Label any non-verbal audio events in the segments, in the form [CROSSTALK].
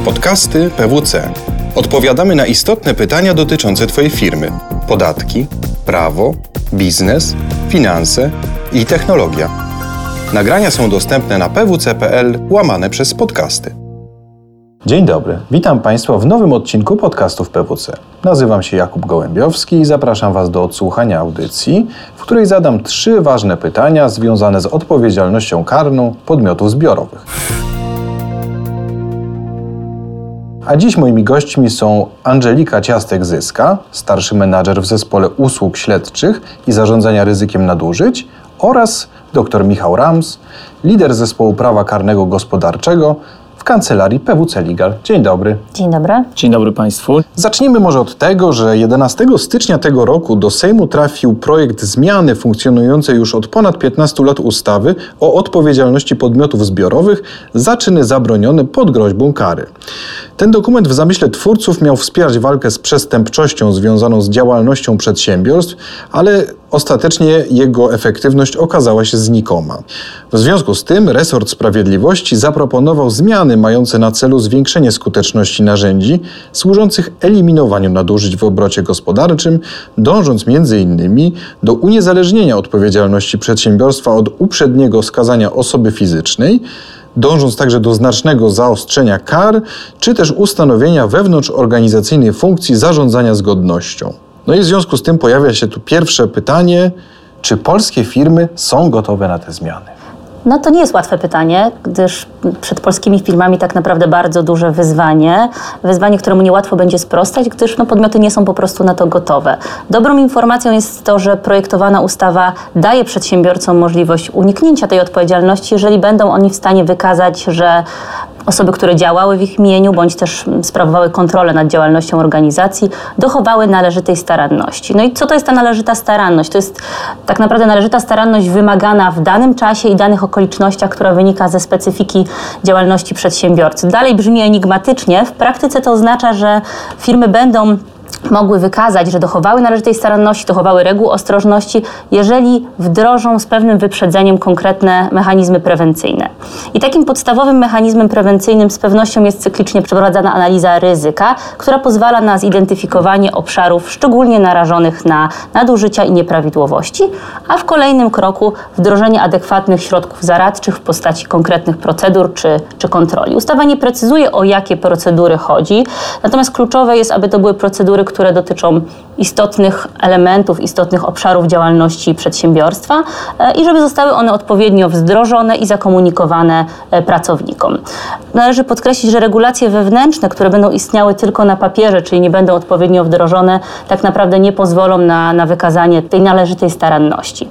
Podcasty PWC. Odpowiadamy na istotne pytania dotyczące Twojej firmy: podatki, prawo, biznes, finanse i technologia. Nagrania są dostępne na pwc.pl łamane przez podcasty. Dzień dobry, witam Państwa w nowym odcinku podcastów PWC. Nazywam się Jakub Gołębiowski i zapraszam Was do odsłuchania audycji, w której zadam trzy ważne pytania związane z odpowiedzialnością karną podmiotów zbiorowych. A dziś moimi gośćmi są Angelika Ciastek-Zyska, starszy menadżer w zespole usług śledczych i zarządzania ryzykiem nadużyć oraz dr Michał Rams, lider zespołu prawa karnego gospodarczego w kancelarii PWC Legal. Dzień dobry. Dzień dobry. Dzień dobry Państwu. Zacznijmy może od tego, że 11 stycznia tego roku do Sejmu trafił projekt zmiany funkcjonującej już od ponad 15 lat ustawy o odpowiedzialności podmiotów zbiorowych za czyny zabronione pod groźbą kary. Ten dokument w zamyśle twórców miał wspierać walkę z przestępczością związaną z działalnością przedsiębiorstw, ale ostatecznie jego efektywność okazała się znikoma. W związku z tym resort sprawiedliwości zaproponował zmiany mające na celu zwiększenie skuteczności narzędzi służących eliminowaniu nadużyć w obrocie gospodarczym, dążąc m.in. do uniezależnienia odpowiedzialności przedsiębiorstwa od uprzedniego skazania osoby fizycznej, dążąc także do znacznego zaostrzenia kar, czy też ustanowienia wewnątrzorganizacyjnej funkcji zarządzania zgodnością. No i w związku z tym pojawia się tu pierwsze pytanie, czy polskie firmy są gotowe na te zmiany? No to nie jest łatwe pytanie, gdyż przed polskimi firmami tak naprawdę bardzo duże wyzwanie. Wyzwanie, któremu niełatwo będzie sprostać, gdyż no, podmioty nie są po prostu na to gotowe. Dobrą informacją jest to, że projektowana ustawa daje przedsiębiorcom możliwość uniknięcia tej odpowiedzialności, jeżeli będą oni w stanie wykazać, że osoby, które działały w ich imieniu, bądź też sprawowały kontrolę nad działalnością organizacji, dochowały należytej staranności. No i co to jest ta należyta staranność? To jest tak naprawdę należyta staranność wymagana w danym czasie i danych okolicznościach, która wynika ze specyfiki działalności przedsiębiorcy. Dalej brzmi enigmatycznie, w praktyce to oznacza, że firmy będą mogły wykazać, że dochowały należytej staranności, dochowały reguł ostrożności, jeżeli wdrożą z pewnym wyprzedzeniem konkretne mechanizmy prewencyjne. I takim podstawowym mechanizmem prewencyjnym z pewnością jest cyklicznie przeprowadzana analiza ryzyka, która pozwala na zidentyfikowanie obszarów szczególnie narażonych na nadużycia i nieprawidłowości, a w kolejnym kroku wdrożenie adekwatnych środków zaradczych w postaci konkretnych procedur czy, czy kontroli. Ustawa nie precyzuje, o jakie procedury chodzi, natomiast kluczowe jest, aby to były procedury, które dotyczą istotnych elementów, istotnych obszarów działalności przedsiębiorstwa e, i żeby zostały one odpowiednio wdrożone i zakomunikowane e, pracownikom. Należy podkreślić, że regulacje wewnętrzne, które będą istniały tylko na papierze, czyli nie będą odpowiednio wdrożone, tak naprawdę nie pozwolą na, na wykazanie tej należytej staranności.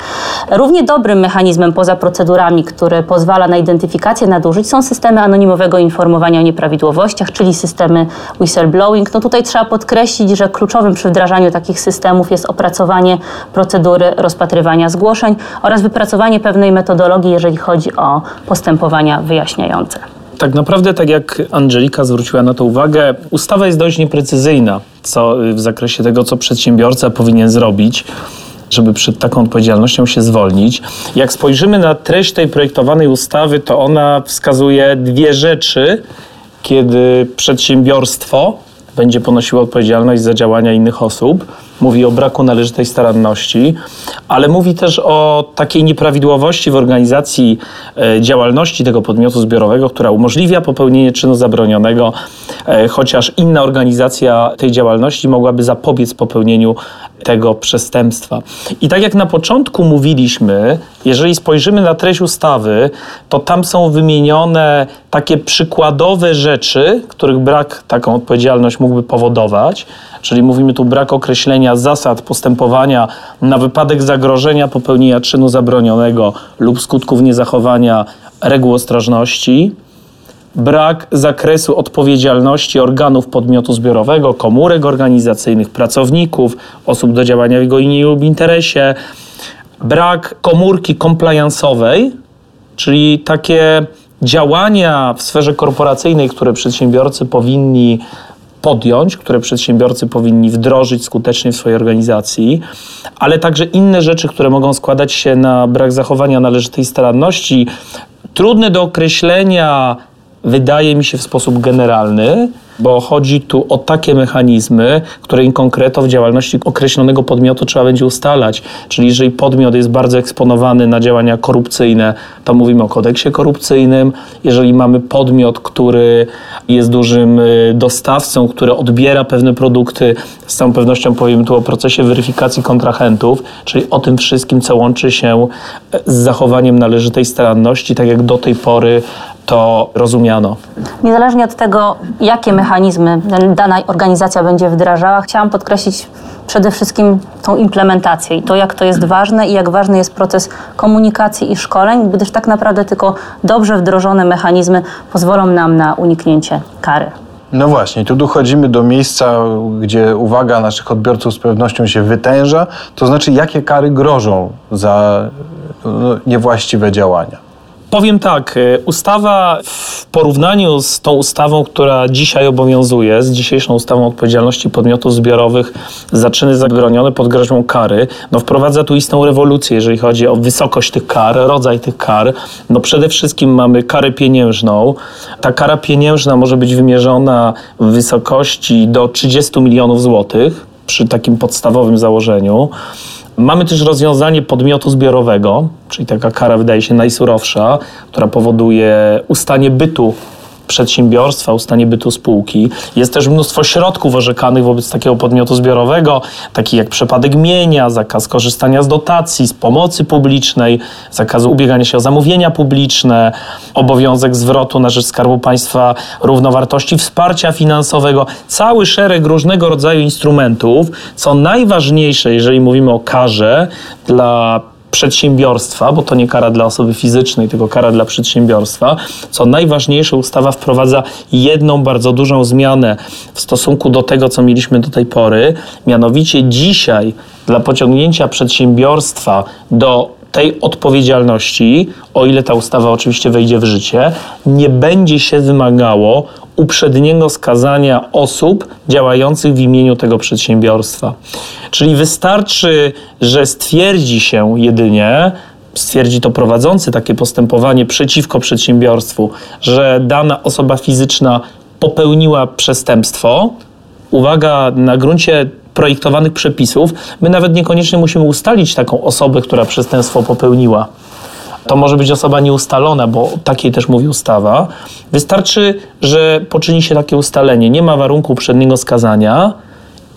Równie dobrym mechanizmem poza procedurami, który pozwala na identyfikację nadużyć, są systemy anonimowego informowania o nieprawidłowościach, czyli systemy whistleblowing. No tutaj trzeba podkreślić, że kluczowym przy wdrażaniu takich systemów jest opracowanie procedury rozpatrywania zgłoszeń oraz wypracowanie pewnej metodologii, jeżeli chodzi o postępowania wyjaśniające. Tak naprawdę, tak jak Angelika zwróciła na to uwagę, ustawa jest dość nieprecyzyjna co, w zakresie tego, co przedsiębiorca powinien zrobić żeby przed taką odpowiedzialnością się zwolnić. Jak spojrzymy na treść tej projektowanej ustawy, to ona wskazuje dwie rzeczy, kiedy przedsiębiorstwo będzie ponosiło odpowiedzialność za działania innych osób. Mówi o braku należytej staranności, ale mówi też o takiej nieprawidłowości w organizacji e, działalności tego podmiotu zbiorowego, która umożliwia popełnienie czynu zabronionego, e, chociaż inna organizacja tej działalności mogłaby zapobiec popełnieniu tego przestępstwa. I tak jak na początku mówiliśmy, jeżeli spojrzymy na treść ustawy, to tam są wymienione takie przykładowe rzeczy, których brak taką odpowiedzialność mógłby powodować. Czyli mówimy tu brak określenia zasad postępowania na wypadek zagrożenia popełnienia czynu zabronionego lub skutków niezachowania reguł ostrożności brak zakresu odpowiedzialności organów podmiotu zbiorowego, komórek organizacyjnych, pracowników, osób do działania w jego imieniu lub interesie, brak komórki compliance'owej, czyli takie działania w sferze korporacyjnej, które przedsiębiorcy powinni podjąć, które przedsiębiorcy powinni wdrożyć skutecznie w swojej organizacji, ale także inne rzeczy, które mogą składać się na brak zachowania należytej staranności, trudne do określenia wydaje mi się w sposób generalny, bo chodzi tu o takie mechanizmy, które in concreto w działalności określonego podmiotu trzeba będzie ustalać. Czyli jeżeli podmiot jest bardzo eksponowany na działania korupcyjne, to mówimy o kodeksie korupcyjnym. Jeżeli mamy podmiot, który jest dużym y, dostawcą, który odbiera pewne produkty, z całą pewnością powiem tu o procesie weryfikacji kontrahentów, czyli o tym wszystkim, co łączy się z zachowaniem należytej staranności, tak jak do tej pory to rozumiano. Niezależnie od tego, jakie mechanizmy dana organizacja będzie wdrażała, chciałam podkreślić przede wszystkim tą implementację i to, jak to jest ważne i jak ważny jest proces komunikacji i szkoleń, gdyż tak naprawdę tylko dobrze wdrożone mechanizmy pozwolą nam na uniknięcie kary. No właśnie, tu dochodzimy do miejsca, gdzie uwaga naszych odbiorców z pewnością się wytęża, to znaczy jakie kary grożą za no, niewłaściwe działania. Powiem tak, e, ustawa w porównaniu z tą ustawą, która dzisiaj obowiązuje, z dzisiejszą ustawą odpowiedzialności podmiotów zbiorowych za czyny zabronione pod groźbą kary, no wprowadza tu istną rewolucję, jeżeli chodzi o wysokość tych kar, rodzaj tych kar. No przede wszystkim mamy karę pieniężną. Ta kara pieniężna może być wymierzona w wysokości do 30 milionów złotych przy takim podstawowym założeniu. Mamy też rozwiązanie podmiotu zbiorowego, czyli taka kara wydaje się najsurowsza, która powoduje ustanie bytu przedsiębiorstwa, ustanie bytu spółki. Jest też mnóstwo środków orzekanych wobec takiego podmiotu zbiorowego, takich jak przepadek mienia, zakaz korzystania z dotacji, z pomocy publicznej, zakaz ubiegania się o zamówienia publiczne, obowiązek zwrotu na rzecz Skarbu Państwa równowartości wsparcia finansowego, cały szereg różnego rodzaju instrumentów. Co najważniejsze, jeżeli mówimy o karze dla przedsiębiorstwa, bo to nie kara dla osoby fizycznej, tylko kara dla przedsiębiorstwa. Co najważniejsze, ustawa wprowadza jedną bardzo dużą zmianę w stosunku do tego, co mieliśmy do tej pory. Mianowicie dzisiaj dla pociągnięcia przedsiębiorstwa do tej odpowiedzialności, o ile ta ustawa oczywiście wejdzie w życie, nie będzie się wymagało uprzedniego skazania osób działających w imieniu tego przedsiębiorstwa. Czyli wystarczy, że stwierdzi się jedynie, stwierdzi to prowadzący takie postępowanie przeciwko przedsiębiorstwu, że dana osoba fizyczna popełniła przestępstwo. Uwaga, na gruncie projektowanych przepisów, my nawet niekoniecznie musimy ustalić taką osobę, która przestępstwo popełniła. To może być osoba nieustalona, bo takiej też mówi ustawa. Wystarczy, że poczyni się takie ustalenie, nie ma warunku uprzedniego skazania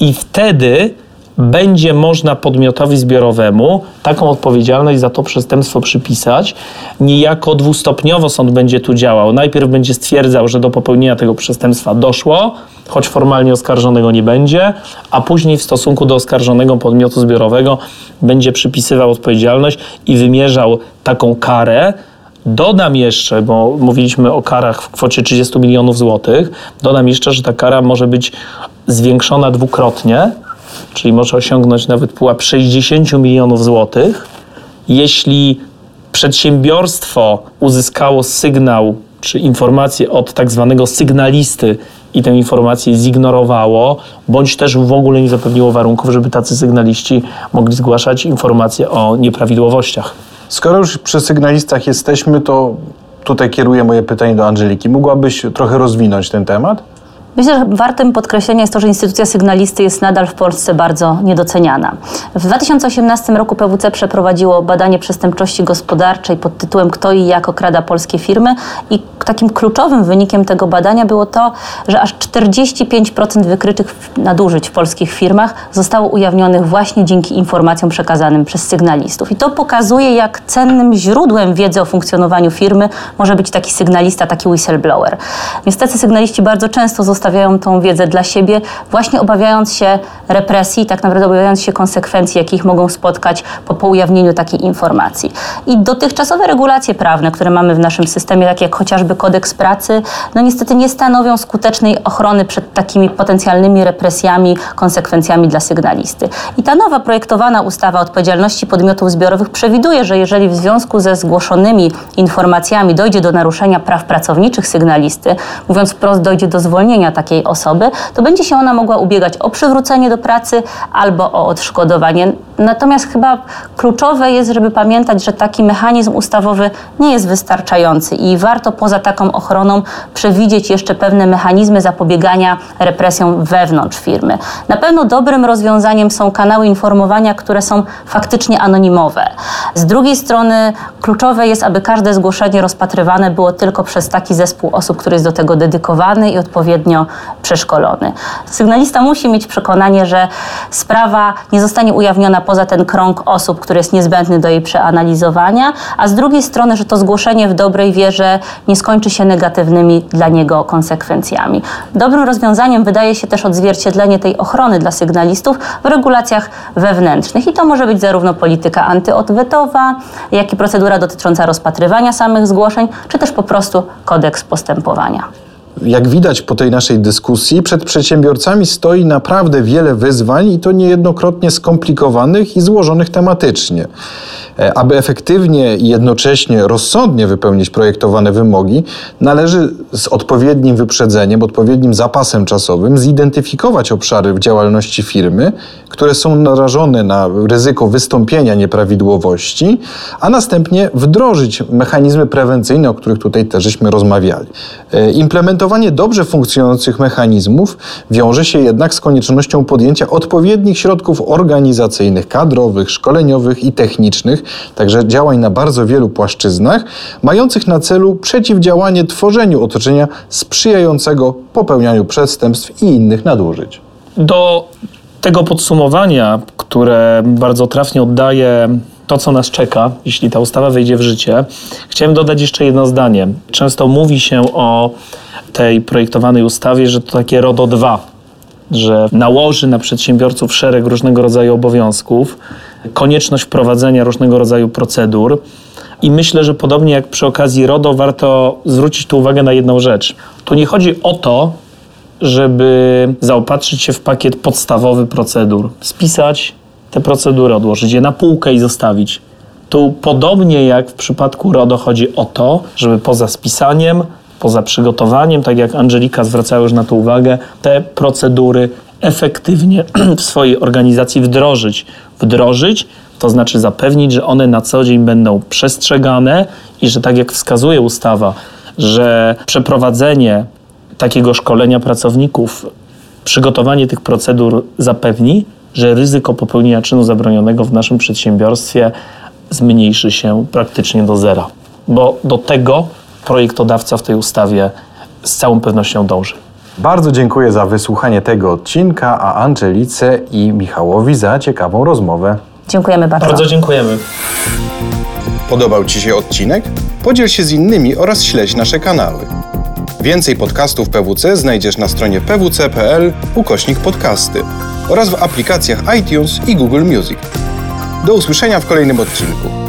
i wtedy będzie można podmiotowi zbiorowemu taką odpowiedzialność za to przestępstwo przypisać. Niejako dwustopniowo sąd będzie tu działał. Najpierw będzie stwierdzał, że do popełnienia tego przestępstwa doszło, choć formalnie oskarżonego nie będzie, a później w stosunku do oskarżonego podmiotu zbiorowego będzie przypisywał odpowiedzialność i wymierzał taką karę. Dodam jeszcze, bo mówiliśmy o karach w kwocie 30 milionów złotych, dodam jeszcze, że ta kara może być zwiększona dwukrotnie czyli może osiągnąć nawet pułap 60 milionów złotych, jeśli przedsiębiorstwo uzyskało sygnał czy informację od tak zwanego sygnalisty i tę informację zignorowało, bądź też w ogóle nie zapewniło warunków, żeby tacy sygnaliści mogli zgłaszać informacje o nieprawidłowościach. Skoro już przy sygnalistach jesteśmy, to tutaj kieruję moje pytanie do Angeliki. Mogłabyś trochę rozwinąć ten temat? Myślę, że wartym podkreślenia jest to, że instytucja sygnalisty jest nadal w Polsce bardzo niedoceniana. W 2018 roku PWC przeprowadziło badanie przestępczości gospodarczej pod tytułem Kto i jak okrada polskie firmy i takim kluczowym wynikiem tego badania było to, że aż 45% wykrytych nadużyć w polskich firmach zostało ujawnionych właśnie dzięki informacjom przekazanym przez sygnalistów. I to pokazuje, jak cennym źródłem wiedzy o funkcjonowaniu firmy może być taki sygnalista, taki whistleblower. Niestety sygnaliści bardzo często zostają zostawiają tą wiedzę dla siebie, właśnie obawiając się represji, tak naprawdę obawiając się konsekwencji, jakich mogą spotkać po, po ujawnieniu takiej informacji. I dotychczasowe regulacje prawne, które mamy w naszym systemie, takie jak chociażby kodeks pracy, no niestety nie stanowią skutecznej ochrony przed takimi potencjalnymi represjami, konsekwencjami dla sygnalisty. I ta nowa projektowana ustawa o odpowiedzialności podmiotów zbiorowych przewiduje, że jeżeli w związku ze zgłoszonymi informacjami dojdzie do naruszenia praw pracowniczych sygnalisty, mówiąc wprost, dojdzie do zwolnienia takiej osoby, to będzie się ona mogła ubiegać o przywrócenie do pracy albo o odszkodowanie Natomiast chyba kluczowe jest, żeby pamiętać, że taki mechanizm ustawowy nie jest wystarczający i warto poza taką ochroną przewidzieć jeszcze pewne mechanizmy zapobiegania represjom wewnątrz firmy. Na pewno dobrym rozwiązaniem są kanały informowania, które są faktycznie anonimowe. Z drugiej strony kluczowe jest, aby każde zgłoszenie rozpatrywane było tylko przez taki zespół osób, który jest do tego dedykowany i odpowiednio przeszkolony. Sygnalista musi mieć przekonanie, że sprawa nie zostanie ujawniona poza ten krąg osób, który jest niezbędny do jej przeanalizowania, a z drugiej strony, że to zgłoszenie w dobrej wierze nie skończy się negatywnymi dla niego konsekwencjami. Dobrym rozwiązaniem wydaje się też odzwierciedlenie tej ochrony dla sygnalistów w regulacjach wewnętrznych i to może być zarówno polityka antyodwetowa, jak i procedura dotycząca rozpatrywania samych zgłoszeń, czy też po prostu kodeks postępowania. Jak widać po tej naszej dyskusji, przed przedsiębiorcami stoi naprawdę wiele wyzwań i to niejednokrotnie skomplikowanych i złożonych tematycznie. E, aby efektywnie i jednocześnie rozsądnie wypełnić projektowane wymogi, należy z odpowiednim wyprzedzeniem, odpowiednim zapasem czasowym zidentyfikować obszary w działalności firmy, które są narażone na ryzyko wystąpienia nieprawidłowości, a następnie wdrożyć mechanizmy prewencyjne, o których tutaj też żeśmy rozmawiali. E, implementowanie dobrze funkcjonujących mechanizmów wiąże się jednak z koniecznością podjęcia odpowiednich środków organizacyjnych, kadrowych, szkoleniowych i technicznych, także działań na bardzo wielu płaszczyznach, mających na celu przeciwdziałanie tworzeniu otoczenia sprzyjającego popełnianiu przestępstw i innych nadużyć. Do tego podsumowania, które bardzo trafnie oddaje to, co nas czeka, jeśli ta ustawa wejdzie w życie, chciałem dodać jeszcze jedno zdanie. Często mówi się o tej projektowanej ustawie, że to takie RODO 2, że nałoży na przedsiębiorców szereg różnego rodzaju obowiązków, konieczność wprowadzenia różnego rodzaju procedur. I myślę, że podobnie jak przy okazji RODO, warto zwrócić tu uwagę na jedną rzecz. Tu nie chodzi o to, żeby zaopatrzyć się w pakiet podstawowy procedur, spisać te procedury, odłożyć je na półkę i zostawić. Tu podobnie jak w przypadku RODO chodzi o to, żeby poza spisaniem, poza przygotowaniem, tak jak Angelika zwracała już na to uwagę, te procedury efektywnie [CLEARS THROAT] w swojej organizacji wdrożyć. Wdrożyć to znaczy zapewnić, że one na co dzień będą przestrzegane i że tak jak wskazuje ustawa, że przeprowadzenie takiego szkolenia pracowników, przygotowanie tych procedur zapewni, że ryzyko popełnienia czynu zabronionego w naszym przedsiębiorstwie zmniejszy się praktycznie do zera. Bo do tego projektodawca w tej ustawie z całą pewnością dąży. Bardzo dziękuję za wysłuchanie tego odcinka, a Angelice i Michałowi za ciekawą rozmowę. Dziękujemy bardzo. Bardzo dziękujemy. Podobał Ci się odcinek? Podziel się z innymi oraz śledź nasze kanały. Więcej podcastów PWC znajdziesz na stronie pwc.pl ukośnik podcasty oraz w aplikacjach iTunes i Google Music. Do usłyszenia w kolejnym odcinku.